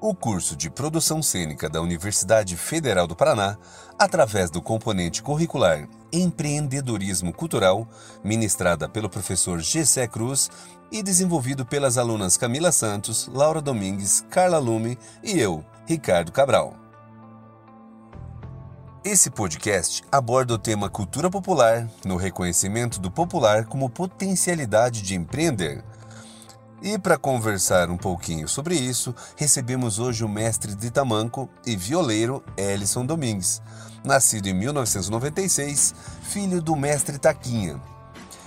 O curso de produção cênica da Universidade Federal do Paraná, através do componente curricular Empreendedorismo Cultural, ministrada pelo professor Gessé Cruz e desenvolvido pelas alunas Camila Santos, Laura Domingues, Carla Lume e eu, Ricardo Cabral. Esse podcast aborda o tema cultura popular no reconhecimento do popular como potencialidade de empreender e para conversar um pouquinho sobre isso, recebemos hoje o mestre de tamanco e violeiro Ellison Domingues, nascido em 1996, filho do mestre Taquinha.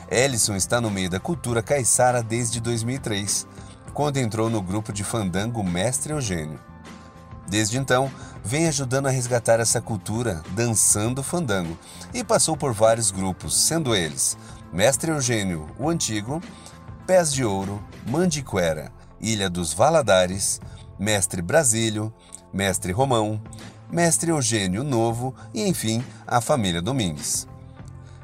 Ellison está no meio da cultura caiçara desde 2003, quando entrou no grupo de fandango Mestre Eugênio. Desde então, vem ajudando a resgatar essa cultura dançando fandango e passou por vários grupos, sendo eles Mestre Eugênio, o Antigo, Pés de Ouro, Mandiquera, Ilha dos Valadares, Mestre Brasílio, Mestre Romão, Mestre Eugênio Novo e, enfim, a família Domingues.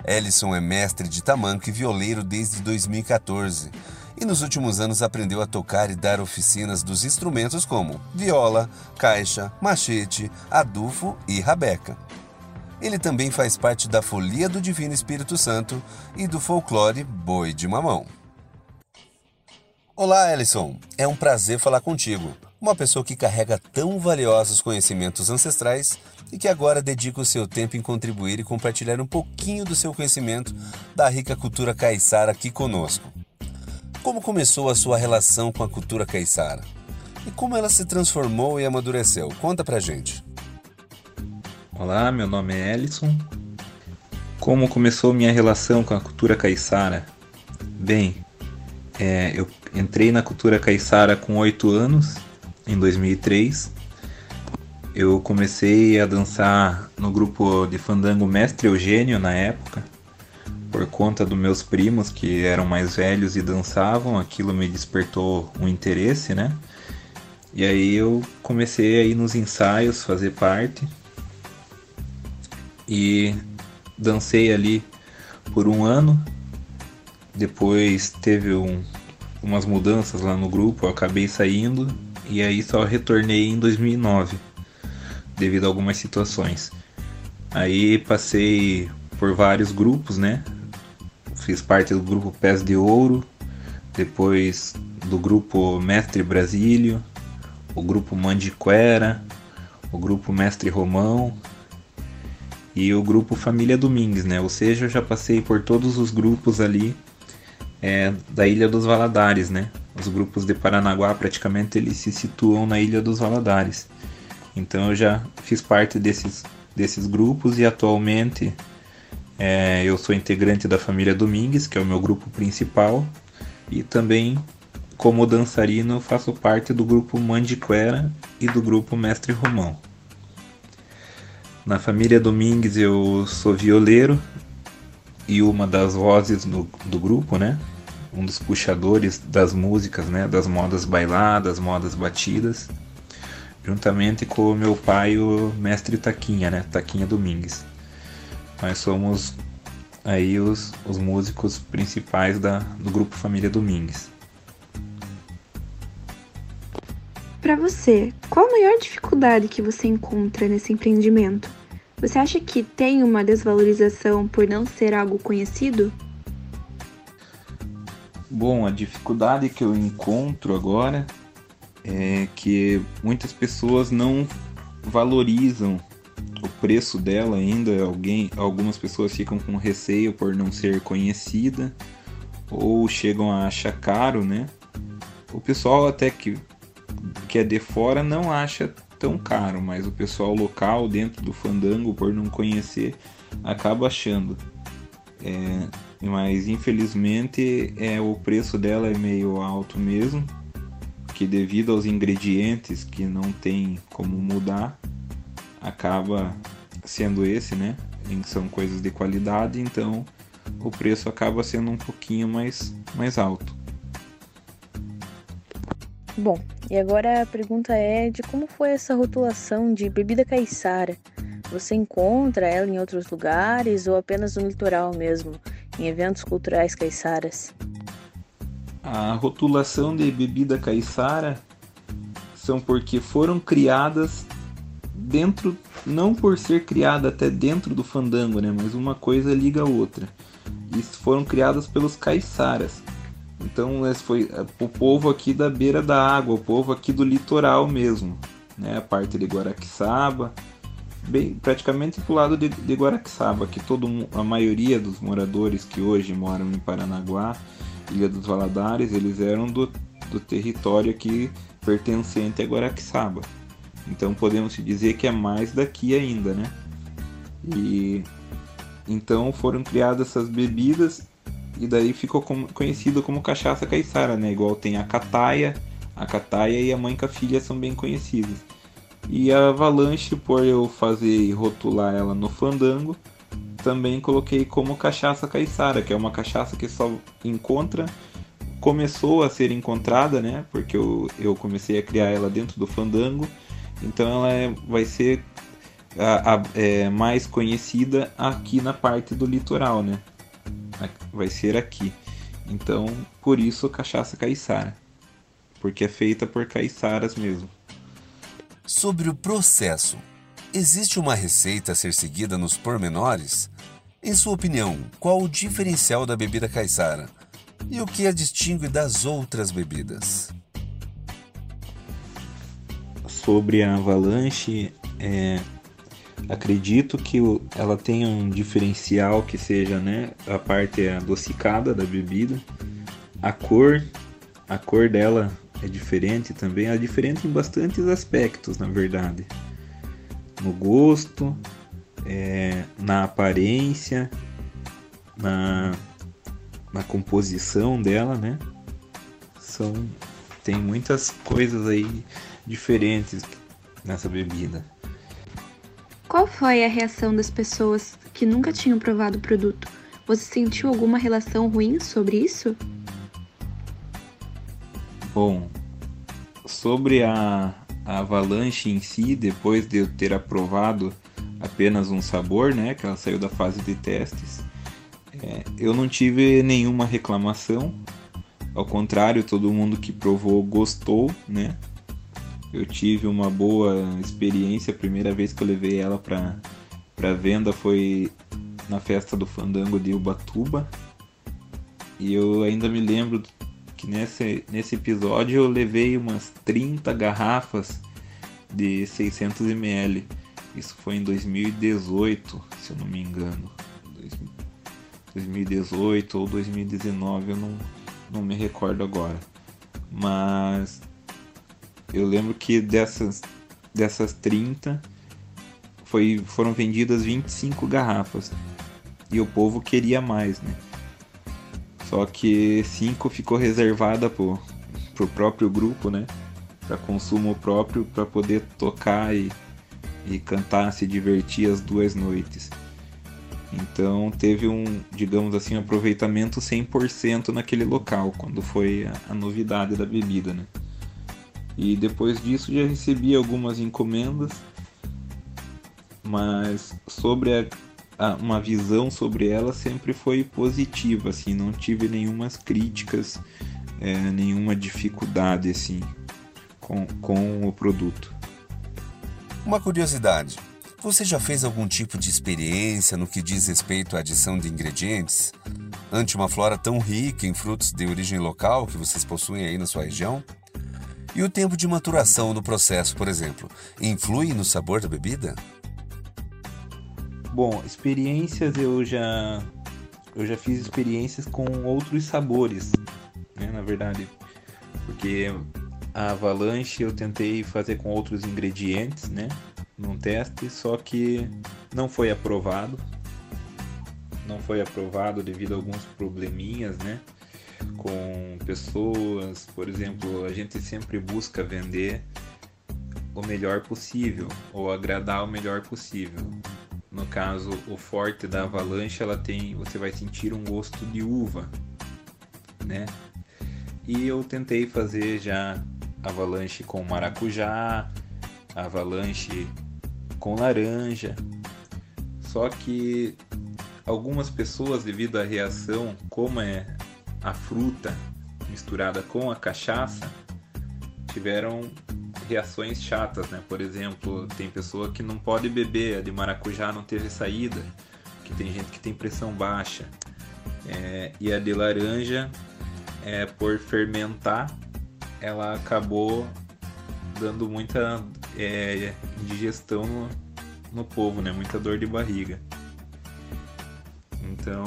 Ellison é mestre de tamanco e violeiro desde 2014 e nos últimos anos aprendeu a tocar e dar oficinas dos instrumentos como viola, caixa, machete, adufo e rabeca. Ele também faz parte da Folia do Divino Espírito Santo e do folclore Boi de Mamão. Olá, Ellison. É um prazer falar contigo. Uma pessoa que carrega tão valiosos conhecimentos ancestrais e que agora dedica o seu tempo em contribuir e compartilhar um pouquinho do seu conhecimento da rica cultura caiçara aqui conosco. Como começou a sua relação com a cultura caiçara? E como ela se transformou e amadureceu? Conta pra gente. Olá, meu nome é Ellison. Como começou minha relação com a cultura caiçara? Bem, é, eu entrei na cultura caiçara com 8 anos, em 2003. Eu comecei a dançar no grupo de fandango Mestre Eugênio na época, por conta dos meus primos que eram mais velhos e dançavam, aquilo me despertou um interesse, né? E aí eu comecei a ir nos ensaios, fazer parte. E dancei ali por um ano, depois teve um, umas mudanças lá no grupo, eu acabei saindo e aí só retornei em 2009 devido a algumas situações. Aí passei por vários grupos, né? Fiz parte do grupo Pés de Ouro, depois do grupo Mestre Brasílio, o grupo Mandiquera, o grupo Mestre Romão e o grupo Família Domingues, né? Ou seja, eu já passei por todos os grupos ali é, da Ilha dos Valadares, né? Os grupos de Paranaguá praticamente eles se situam na Ilha dos Valadares. Então eu já fiz parte desses, desses grupos e atualmente é, eu sou integrante da família Domingues, que é o meu grupo principal, e também como dançarino faço parte do grupo Mandiquera e do grupo Mestre Romão. Na família Domingues eu sou violeiro, e uma das vozes do, do grupo, né? Um dos puxadores das músicas, né? Das modas bailadas, modas batidas, juntamente com o meu pai, o mestre Taquinha, né? Taquinha Domingues. Nós somos aí os, os músicos principais da, do grupo Família Domingues. Para você, qual a maior dificuldade que você encontra nesse empreendimento? Você acha que tem uma desvalorização por não ser algo conhecido? Bom, a dificuldade que eu encontro agora é que muitas pessoas não valorizam o preço dela ainda. Alguém, algumas pessoas ficam com receio por não ser conhecida ou chegam a achar caro, né? O pessoal até que, que é de fora não acha tão caro, mas o pessoal local dentro do fandango, por não conhecer, acaba achando. É, mas infelizmente é o preço dela é meio alto mesmo, que devido aos ingredientes que não tem como mudar, acaba sendo esse, né? São coisas de qualidade, então o preço acaba sendo um pouquinho mais, mais alto. Bom, e agora a pergunta é de como foi essa rotulação de bebida caiçara? Você encontra ela em outros lugares ou apenas no litoral mesmo, em eventos culturais caiçaras? A rotulação de bebida caiçara são porque foram criadas dentro, não por ser criada até dentro do fandango, né? Mas uma coisa liga a outra. E foram criadas pelos caiçaras. Então esse foi é, o povo aqui da beira da água, o povo aqui do litoral mesmo, né? A parte de Guaraqueçaba, bem praticamente pro lado de, de que todo a maioria dos moradores que hoje moram em Paranaguá, Ilha dos Valadares, eles eram do, do território aqui pertencente a Guaraqueçaba. Então podemos dizer que é mais daqui ainda, né? E então foram criadas essas bebidas e daí ficou conhecido como cachaça caiçara, né? Igual tem a cataia, a cataia e a mãe com a filha são bem conhecidas. E a avalanche, por eu fazer e rotular ela no fandango, também coloquei como cachaça caiçara, que é uma cachaça que só encontra começou a ser encontrada, né? Porque eu, eu comecei a criar ela dentro do fandango, então ela é, vai ser a, a, é, mais conhecida aqui na parte do litoral, né? Vai ser aqui. Então, por isso cachaça caiçara, porque é feita por caiçaras mesmo. Sobre o processo, existe uma receita a ser seguida nos pormenores? Em sua opinião, qual o diferencial da bebida caiçara? E o que a distingue das outras bebidas? Sobre a avalanche, é, acredito que ela tem um diferencial que seja né, a parte adocicada da bebida, a cor, a cor dela é diferente também, é diferente em bastantes aspectos, na verdade. No gosto, é, na aparência, na, na composição dela, né? São tem muitas coisas aí diferentes nessa bebida. Qual foi a reação das pessoas que nunca tinham provado o produto? Você sentiu alguma relação ruim sobre isso? Bom, sobre a, a Avalanche em si, depois de eu ter aprovado apenas um sabor, né, que ela saiu da fase de testes, é, eu não tive nenhuma reclamação. Ao contrário, todo mundo que provou gostou, né? Eu tive uma boa experiência. A primeira vez que eu levei ela para para venda foi na festa do Fandango de Ubatuba. E eu ainda me lembro que nesse, nesse episódio eu levei umas 30 garrafas de 600 ml. Isso foi em 2018, se eu não me engano. 2018 ou 2019, eu não, não me recordo agora. Mas eu lembro que dessas, dessas 30 foi, foram vendidas 25 garrafas. E o povo queria mais, né? Só que 5 ficou reservada pro, pro próprio grupo, né? Para consumo próprio, para poder tocar e, e cantar, se divertir as duas noites. Então teve um, digamos assim, um aproveitamento 100% naquele local, quando foi a, a, novidade da bebida, né? E depois disso já recebi algumas encomendas, mas sobre a, a, uma visão sobre ela sempre foi positiva, assim, não tive nenhumas críticas, é, nenhuma dificuldade assim com, com o produto. Uma curiosidade. Você já fez algum tipo de experiência no que diz respeito à adição de ingredientes? Ante uma flora tão rica em frutos de origem local que vocês possuem aí na sua região? E o tempo de maturação no processo, por exemplo, influi no sabor da bebida? Bom, experiências eu já eu já fiz experiências com outros sabores, né, na verdade, porque a avalanche eu tentei fazer com outros ingredientes, né, num teste, só que não foi aprovado. Não foi aprovado devido a alguns probleminhas, né? Com pessoas. Por exemplo, a gente sempre busca vender o melhor possível ou agradar o melhor possível. No caso, o forte da avalanche, ela tem, você vai sentir um gosto de uva, né? E eu tentei fazer já avalanche com maracujá, avalanche com laranja. Só que algumas pessoas, devido à reação, como é a fruta misturada com a cachaça tiveram reações chatas, né? Por exemplo, tem pessoa que não pode beber, a de maracujá não teve saída, que tem gente que tem pressão baixa. É, e a de laranja, é, por fermentar, ela acabou dando muita é, indigestão no, no povo, né? Muita dor de barriga. Então,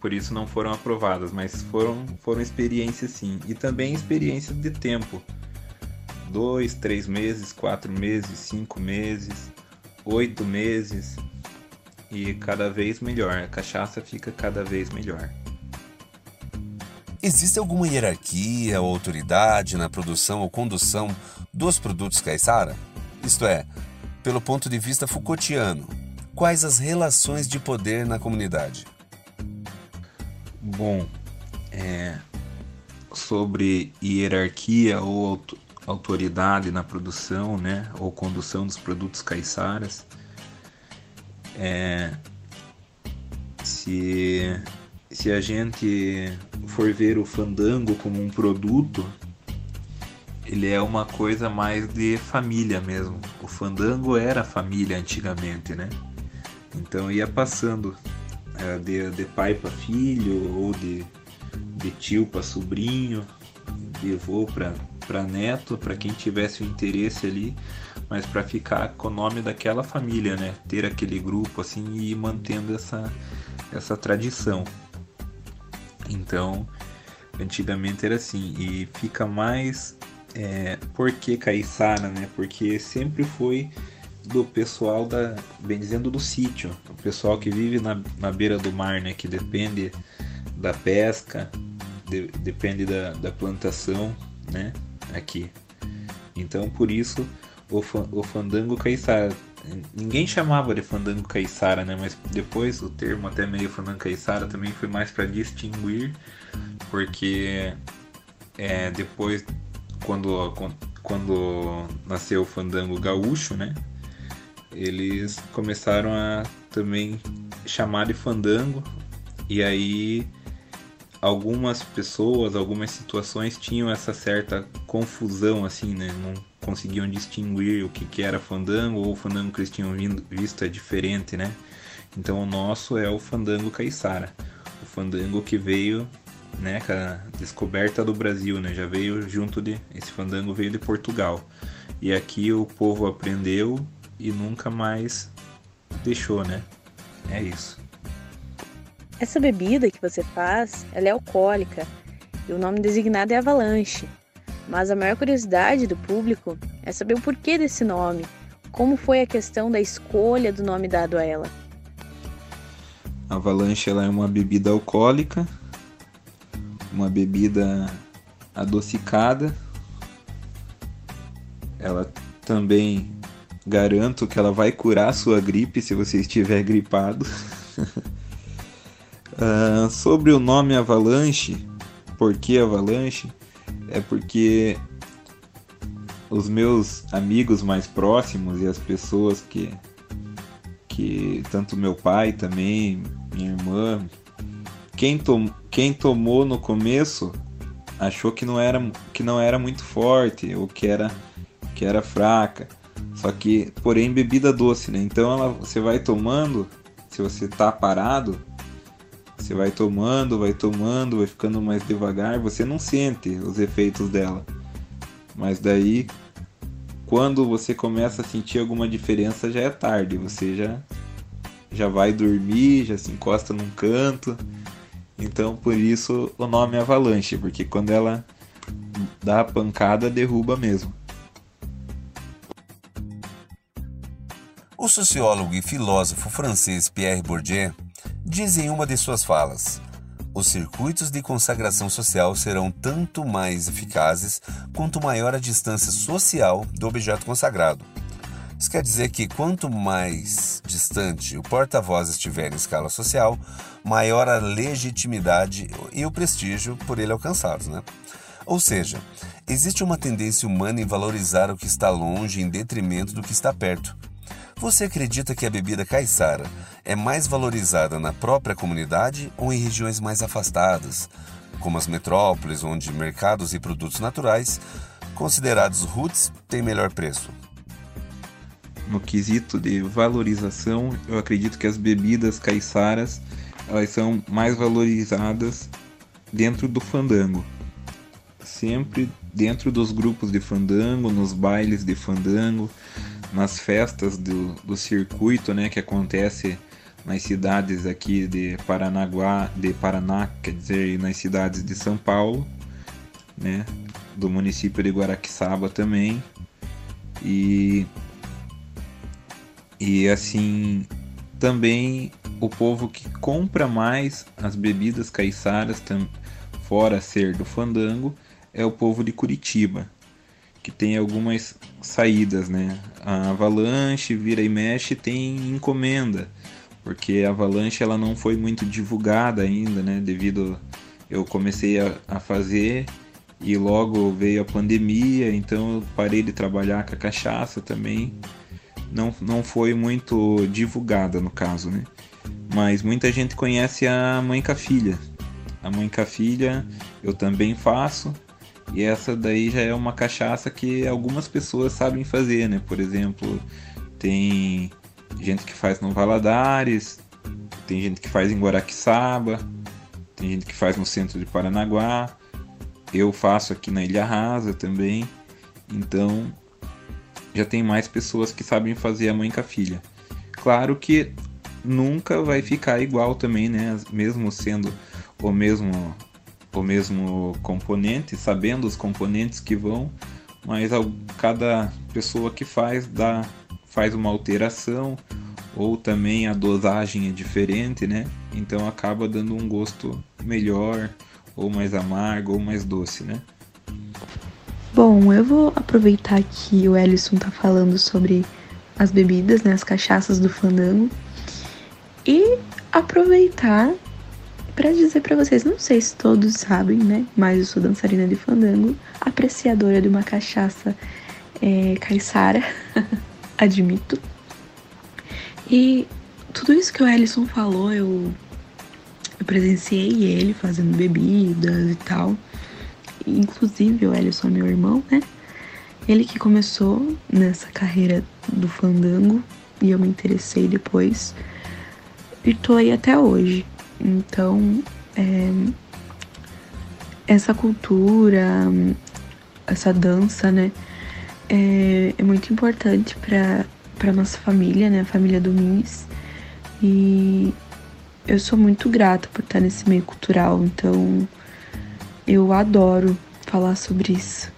por isso não foram aprovadas, mas foram, foram experiências sim. E também experiências de tempo. Dois, três meses, quatro meses, cinco meses, oito meses. E cada vez melhor. A cachaça fica cada vez melhor. Existe alguma hierarquia ou autoridade na produção ou condução dos produtos caiçara? Isto é, pelo ponto de vista Foucaultiano, quais as relações de poder na comunidade? Bom, é, sobre hierarquia ou autoridade na produção, né, ou condução dos produtos caiçaras, é, se, se a gente for ver o fandango como um produto, ele é uma coisa mais de família mesmo. O fandango era família antigamente, né? Então ia passando de, de pai para filho, ou de, de tio para sobrinho, de avô para neto, para quem tivesse o interesse ali, mas para ficar com o nome daquela família, né? Ter aquele grupo assim e ir mantendo essa, essa tradição. Então, antigamente era assim, e fica mais. É, por que caiçara, né? Porque sempre foi do pessoal da, bem dizendo, do sítio, o pessoal que vive na, na beira do mar, né, que depende da pesca, de, depende da, da plantação, né, aqui. Então, por isso, o, o fandango caiçara. Ninguém chamava de fandango caiçara, né, mas depois o termo até meio fandango caiçara também foi mais para distinguir, porque é, depois, quando, quando nasceu o fandango gaúcho, né, eles começaram a também chamar de fandango e aí algumas pessoas, algumas situações tinham essa certa confusão assim, né? Não conseguiam distinguir o que, que era fandango ou o fandango que eles tinham visto é diferente, né? Então o nosso é o fandango caiçara, o fandango que veio, né, com a descoberta do Brasil, né? Já veio junto de esse fandango veio de Portugal. E aqui o povo aprendeu e nunca mais deixou, né? É isso. Essa bebida que você faz, ela é alcoólica e o nome designado é avalanche. Mas a maior curiosidade do público é saber o porquê desse nome. Como foi a questão da escolha do nome dado a ela? A avalanche ela é uma bebida alcoólica, uma bebida adocicada. Ela também Garanto que ela vai curar a sua gripe se você estiver gripado. uh, sobre o nome Avalanche, por que Avalanche? É porque os meus amigos mais próximos e as pessoas que, que tanto meu pai também, minha irmã, quem, tom, quem tomou no começo achou que não era, que não era muito forte ou que era, que era fraca. Só que, porém, bebida doce, né? Então ela, você vai tomando, se você tá parado, você vai tomando, vai tomando, vai ficando mais devagar, você não sente os efeitos dela. Mas daí, quando você começa a sentir alguma diferença, já é tarde. Você já, já vai dormir, já se encosta num canto. Então, por isso o nome é avalanche, porque quando ela dá a pancada, derruba mesmo. O sociólogo e filósofo francês Pierre Bourdieu diz em uma de suas falas: os circuitos de consagração social serão tanto mais eficazes quanto maior a distância social do objeto consagrado. Isso quer dizer que quanto mais distante o porta-voz estiver em escala social, maior a legitimidade e o prestígio por ele alcançados, né? Ou seja, existe uma tendência humana em valorizar o que está longe em detrimento do que está perto. Você acredita que a bebida caiçara é mais valorizada na própria comunidade ou em regiões mais afastadas, como as metrópoles, onde mercados e produtos naturais considerados roots têm melhor preço? No quesito de valorização, eu acredito que as bebidas caiçaras elas são mais valorizadas dentro do fandango. Sempre dentro dos grupos de fandango, nos bailes de fandango, nas festas do, do circuito, né, que acontece nas cidades aqui de Paranaguá, de Paraná, quer dizer, nas cidades de São Paulo, né, do município de Guaraqueçaba também. E e assim, também o povo que compra mais as bebidas caiçaras, fora ser do fandango, é o povo de Curitiba, que tem algumas saídas, né? A Avalanche, Vira e Mexe tem encomenda, porque a Avalanche ela não foi muito divulgada ainda, né? Devido eu comecei a, a fazer e logo veio a pandemia, então eu parei de trabalhar com a cachaça também. Não, não foi muito divulgada no caso, né? Mas muita gente conhece a Mãe com a Filha. A Mãe com a Filha eu também faço. E essa daí já é uma cachaça que algumas pessoas sabem fazer, né? Por exemplo, tem gente que faz no Valadares, tem gente que faz em Guaraqueçaba, tem gente que faz no centro de Paranaguá. Eu faço aqui na Ilha Rasa também. Então, já tem mais pessoas que sabem fazer a mãe com a filha. Claro que nunca vai ficar igual também, né? Mesmo sendo o mesmo o mesmo componente, sabendo os componentes que vão, mas cada pessoa que faz dá faz uma alteração ou também a dosagem é diferente, né? Então acaba dando um gosto melhor, ou mais amargo, ou mais doce, né? Bom, eu vou aproveitar que o Ellison tá falando sobre as bebidas, né, as cachaças do fandango, e aproveitar para dizer para vocês, não sei se todos sabem, né? Mas eu sou dançarina de fandango, apreciadora de uma cachaça é, caiçara, admito. E tudo isso que o Ellison falou, eu, eu presenciei ele fazendo bebidas e tal. Inclusive o Ellison é meu irmão, né? Ele que começou nessa carreira do fandango e eu me interessei depois. E tô aí até hoje. Então, é, essa cultura, essa dança, né, é, é muito importante para nossa família, né, a família do Miss. E eu sou muito grata por estar nesse meio cultural, então eu adoro falar sobre isso.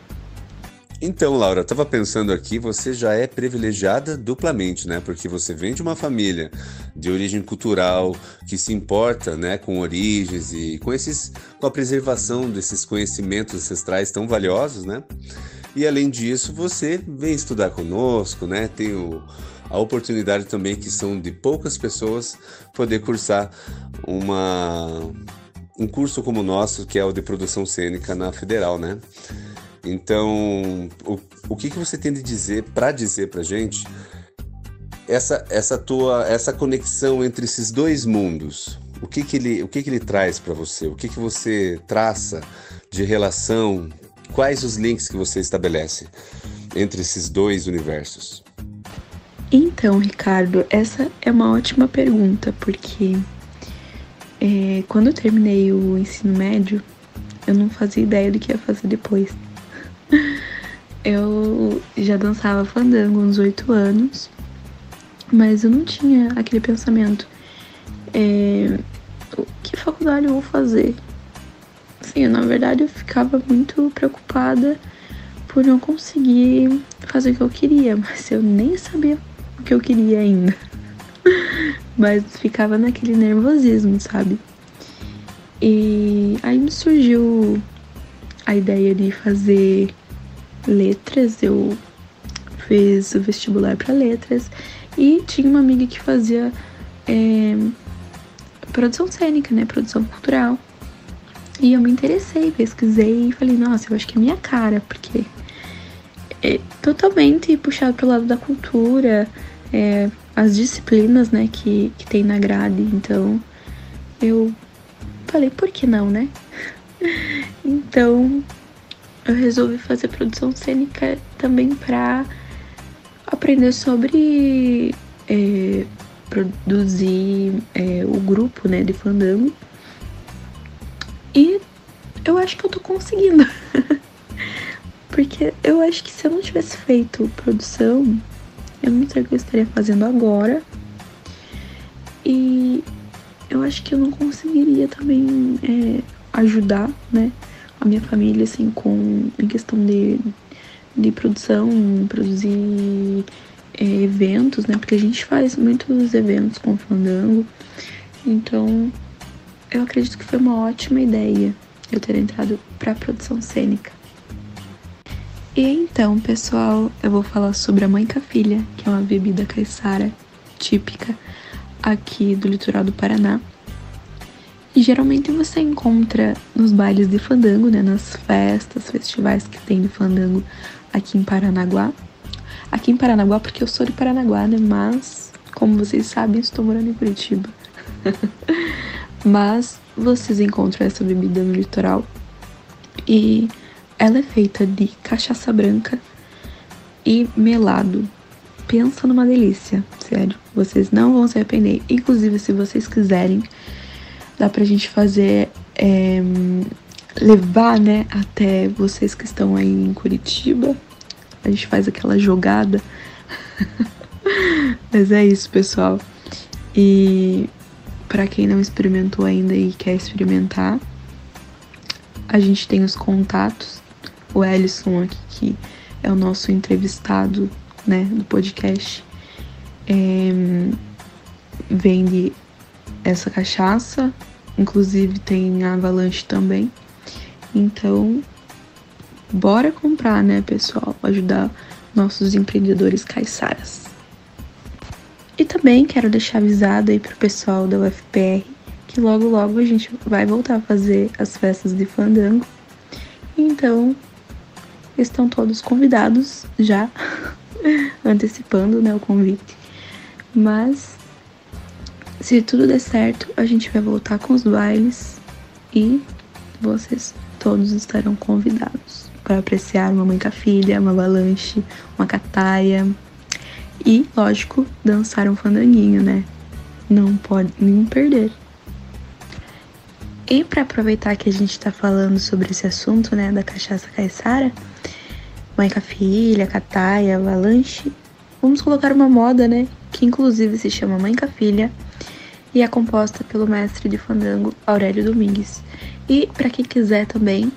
Então, Laura, estava pensando aqui, você já é privilegiada duplamente, né? Porque você vem de uma família de origem cultural que se importa, né, com origens e com esses com a preservação desses conhecimentos ancestrais tão valiosos, né? E além disso, você vem estudar conosco, né? Tem o, a oportunidade também que são de poucas pessoas poder cursar uma um curso como o nosso, que é o de produção cênica na Federal, né? Então, o, o que, que você tem de dizer para dizer para gente essa essa tua essa conexão entre esses dois mundos? O que que ele o que que ele traz para você? O que que você traça de relação? Quais os links que você estabelece entre esses dois universos? Então, Ricardo, essa é uma ótima pergunta, porque é, quando eu terminei o ensino médio, eu não fazia ideia do que ia fazer depois. Eu já dançava fandango uns oito anos, mas eu não tinha aquele pensamento. É, que faculdade eu vou fazer? Assim, na verdade eu ficava muito preocupada por não conseguir fazer o que eu queria, mas eu nem sabia o que eu queria ainda. mas ficava naquele nervosismo, sabe? E aí me surgiu a ideia de fazer letras, eu fiz o vestibular para letras e tinha uma amiga que fazia é, produção cênica, né? Produção cultural. E eu me interessei, pesquisei e falei, nossa, eu acho que é minha cara, porque é totalmente puxado pro lado da cultura, é, as disciplinas, né, que, que tem na grade. Então, eu falei, por que não, né? então, eu resolvi fazer produção cênica também para aprender sobre é, produzir é, o grupo né, de fandango. E eu acho que eu tô conseguindo. Porque eu acho que se eu não tivesse feito produção, eu não sei o que eu estaria fazendo agora. E eu acho que eu não conseguiria também é, ajudar, né, a minha família, assim, com em questão de, de produção, produzir é, eventos, né, porque a gente faz muitos eventos com Fandango. Então, eu acredito que foi uma ótima ideia eu ter entrado para produção cênica. E então, pessoal, eu vou falar sobre a mãe filha, que é uma bebida caiçara típica aqui do litoral do Paraná. E geralmente você encontra nos bailes de fandango, né, nas festas, festivais que tem de fandango aqui em Paranaguá. Aqui em Paranaguá, porque eu sou de Paranaguá, né, mas como vocês sabem, estou morando em Curitiba. mas vocês encontram essa bebida no litoral e ela é feita de cachaça branca e melado. Pensa numa delícia, sério. Vocês não vão se arrepender. Inclusive, se vocês quiserem, dá pra gente fazer. É, levar, né, até vocês que estão aí em Curitiba. A gente faz aquela jogada. Mas é isso, pessoal. E para quem não experimentou ainda e quer experimentar, a gente tem os contatos o Ellison aqui, que é o nosso entrevistado, né, do podcast, é, vende essa cachaça, inclusive tem Avalanche também. Então, bora comprar, né, pessoal, ajudar nossos empreendedores caiçaras. E também quero deixar avisado aí pro pessoal da UFPR que logo logo a gente vai voltar a fazer as festas de fandango. Então, estão todos convidados já, antecipando né, o convite. Mas se tudo der certo, a gente vai voltar com os bailes e vocês todos estarão convidados para apreciar uma mãe com a filha, uma avalanche, uma cataia e, lógico, dançar um fandanguinho, né? Não pode nem perder. E para aproveitar que a gente está falando sobre esse assunto, né, da cachaça caiçara, Mãe com a filha, Cataia, Avalanche. Vamos colocar uma moda, né? Que inclusive se chama Mãe com a Filha e é composta pelo mestre de fandango Aurélio Domingues. E para quem quiser também,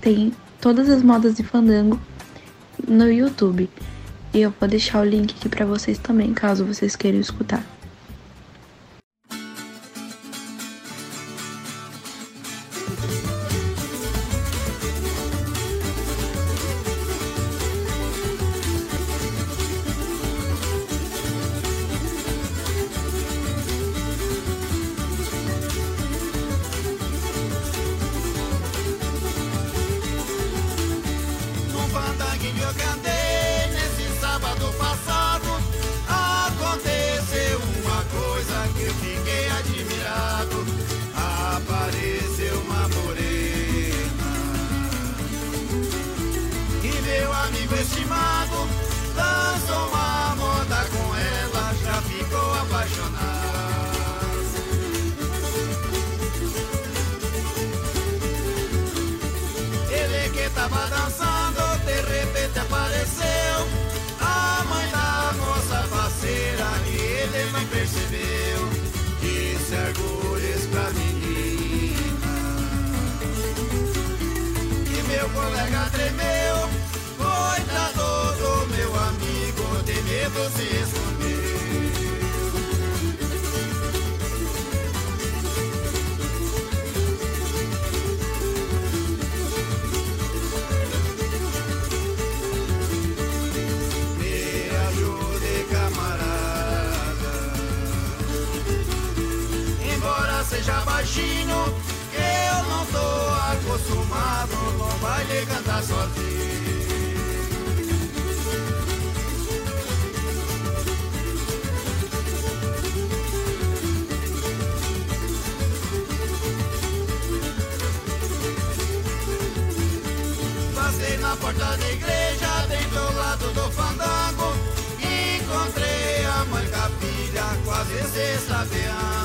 tem todas as modas de fandango no YouTube. E eu vou deixar o link aqui para vocês também, caso vocês queiram escutar. tremeu, coitado do meu amigo, de medo se escondeu. Me ajude, camarada, embora seja baixinho acostumado com baile cantar sozinho. Passei na porta da igreja, bem do lado do fandango. Encontrei a mãe capilha, quase sexta-feira.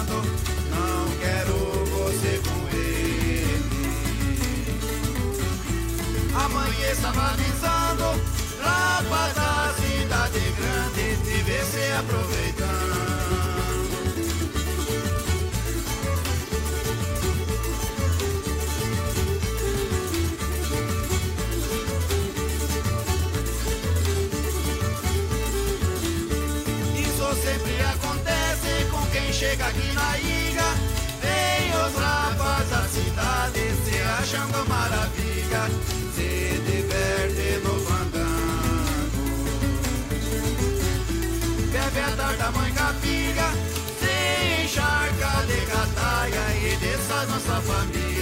Estava avisando, rapaz da cidade grande, viver se aproveitando. chega aqui na ilha, vem os rapazes da cidade se achando maravilha, nossa família.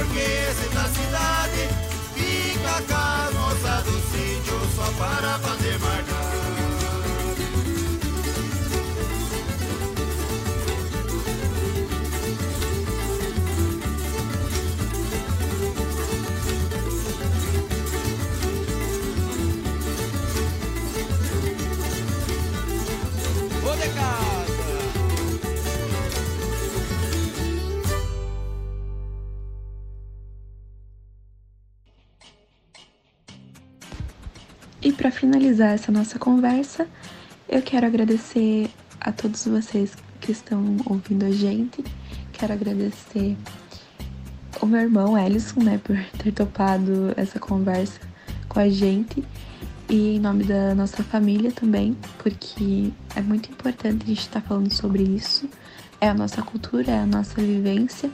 Porque esse da cidade fica a moça do sítio só para fazer marcar. Finalizar essa nossa conversa, eu quero agradecer a todos vocês que estão ouvindo a gente. Quero agradecer o meu irmão Ellison, né, por ter topado essa conversa com a gente. E em nome da nossa família também, porque é muito importante a gente estar tá falando sobre isso. É a nossa cultura, é a nossa vivência.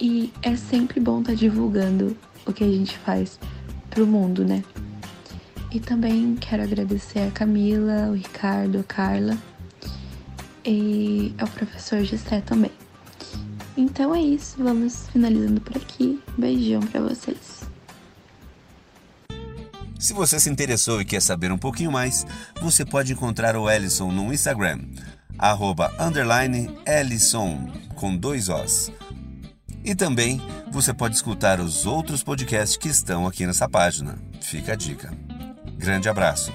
E é sempre bom estar tá divulgando o que a gente faz pro mundo, né? E também quero agradecer a Camila, o Ricardo, a Carla e ao professor Gessé também. Então é isso, vamos finalizando por aqui. Beijão para vocês. Se você se interessou e quer saber um pouquinho mais, você pode encontrar o Ellison no Instagram, arroba underline Ellison, com dois Os. E também você pode escutar os outros podcasts que estão aqui nessa página. Fica a dica. Grande abraço.